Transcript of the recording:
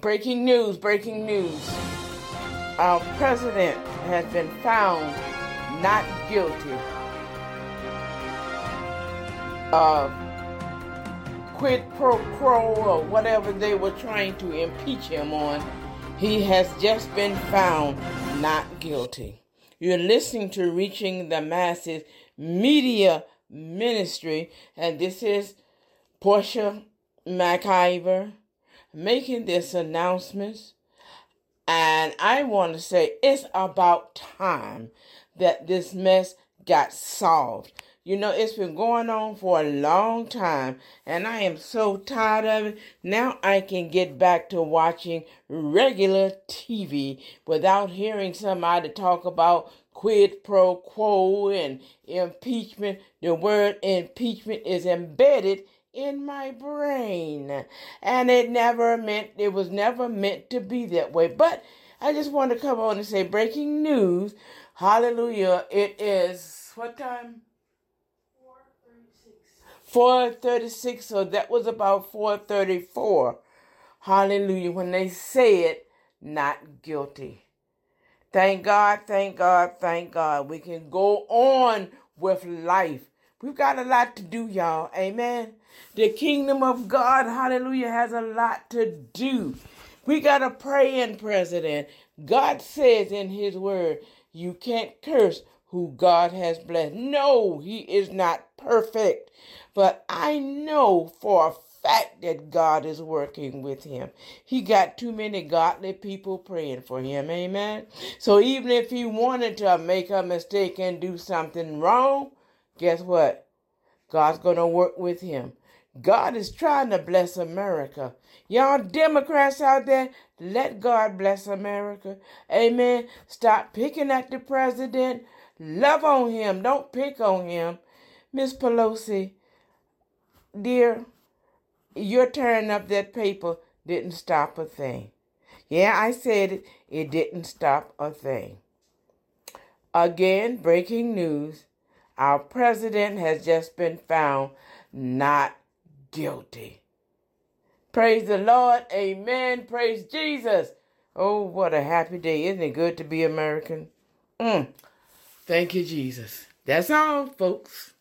Breaking news, breaking news. Our president has been found not guilty of quid pro quo or whatever they were trying to impeach him on. He has just been found not guilty. You're listening to Reaching the Masses Media Ministry, and this is Portia McIver making this announcement. And I want to say it's about time that this mess got solved. You know, it's been going on for a long time, and I am so tired of it. Now I can get back to watching regular TV without hearing somebody talk about quid pro quo and impeachment. The word impeachment is embedded in my brain. And it never meant, it was never meant to be that way. But I just want to come on and say breaking news. Hallelujah. It is what time? Four thirty-six. Four thirty-six. So that was about 434. Hallelujah. When they said not guilty. Thank God, thank God, thank God. We can go on with life. We've got a lot to do, y'all. Amen. The kingdom of God, hallelujah, has a lot to do. We got a praying president. God says in his word, you can't curse who God has blessed. No, he is not perfect. But I know for a fact that God is working with him. He got too many godly people praying for him. Amen. So even if he wanted to make a mistake and do something wrong, guess what? God's going to work with him. God is trying to bless America. Y'all Democrats out there, let God bless America. Amen. Stop picking at the president. Love on him. Don't pick on him. Miss Pelosi, dear, your tearing up that paper didn't stop a thing. Yeah, I said it. It didn't stop a thing. Again, breaking news. Our president has just been found not guilty. Praise the Lord. Amen. Praise Jesus. Oh, what a happy day. Isn't it good to be American? Mm. Thank you, Jesus. That's all, folks.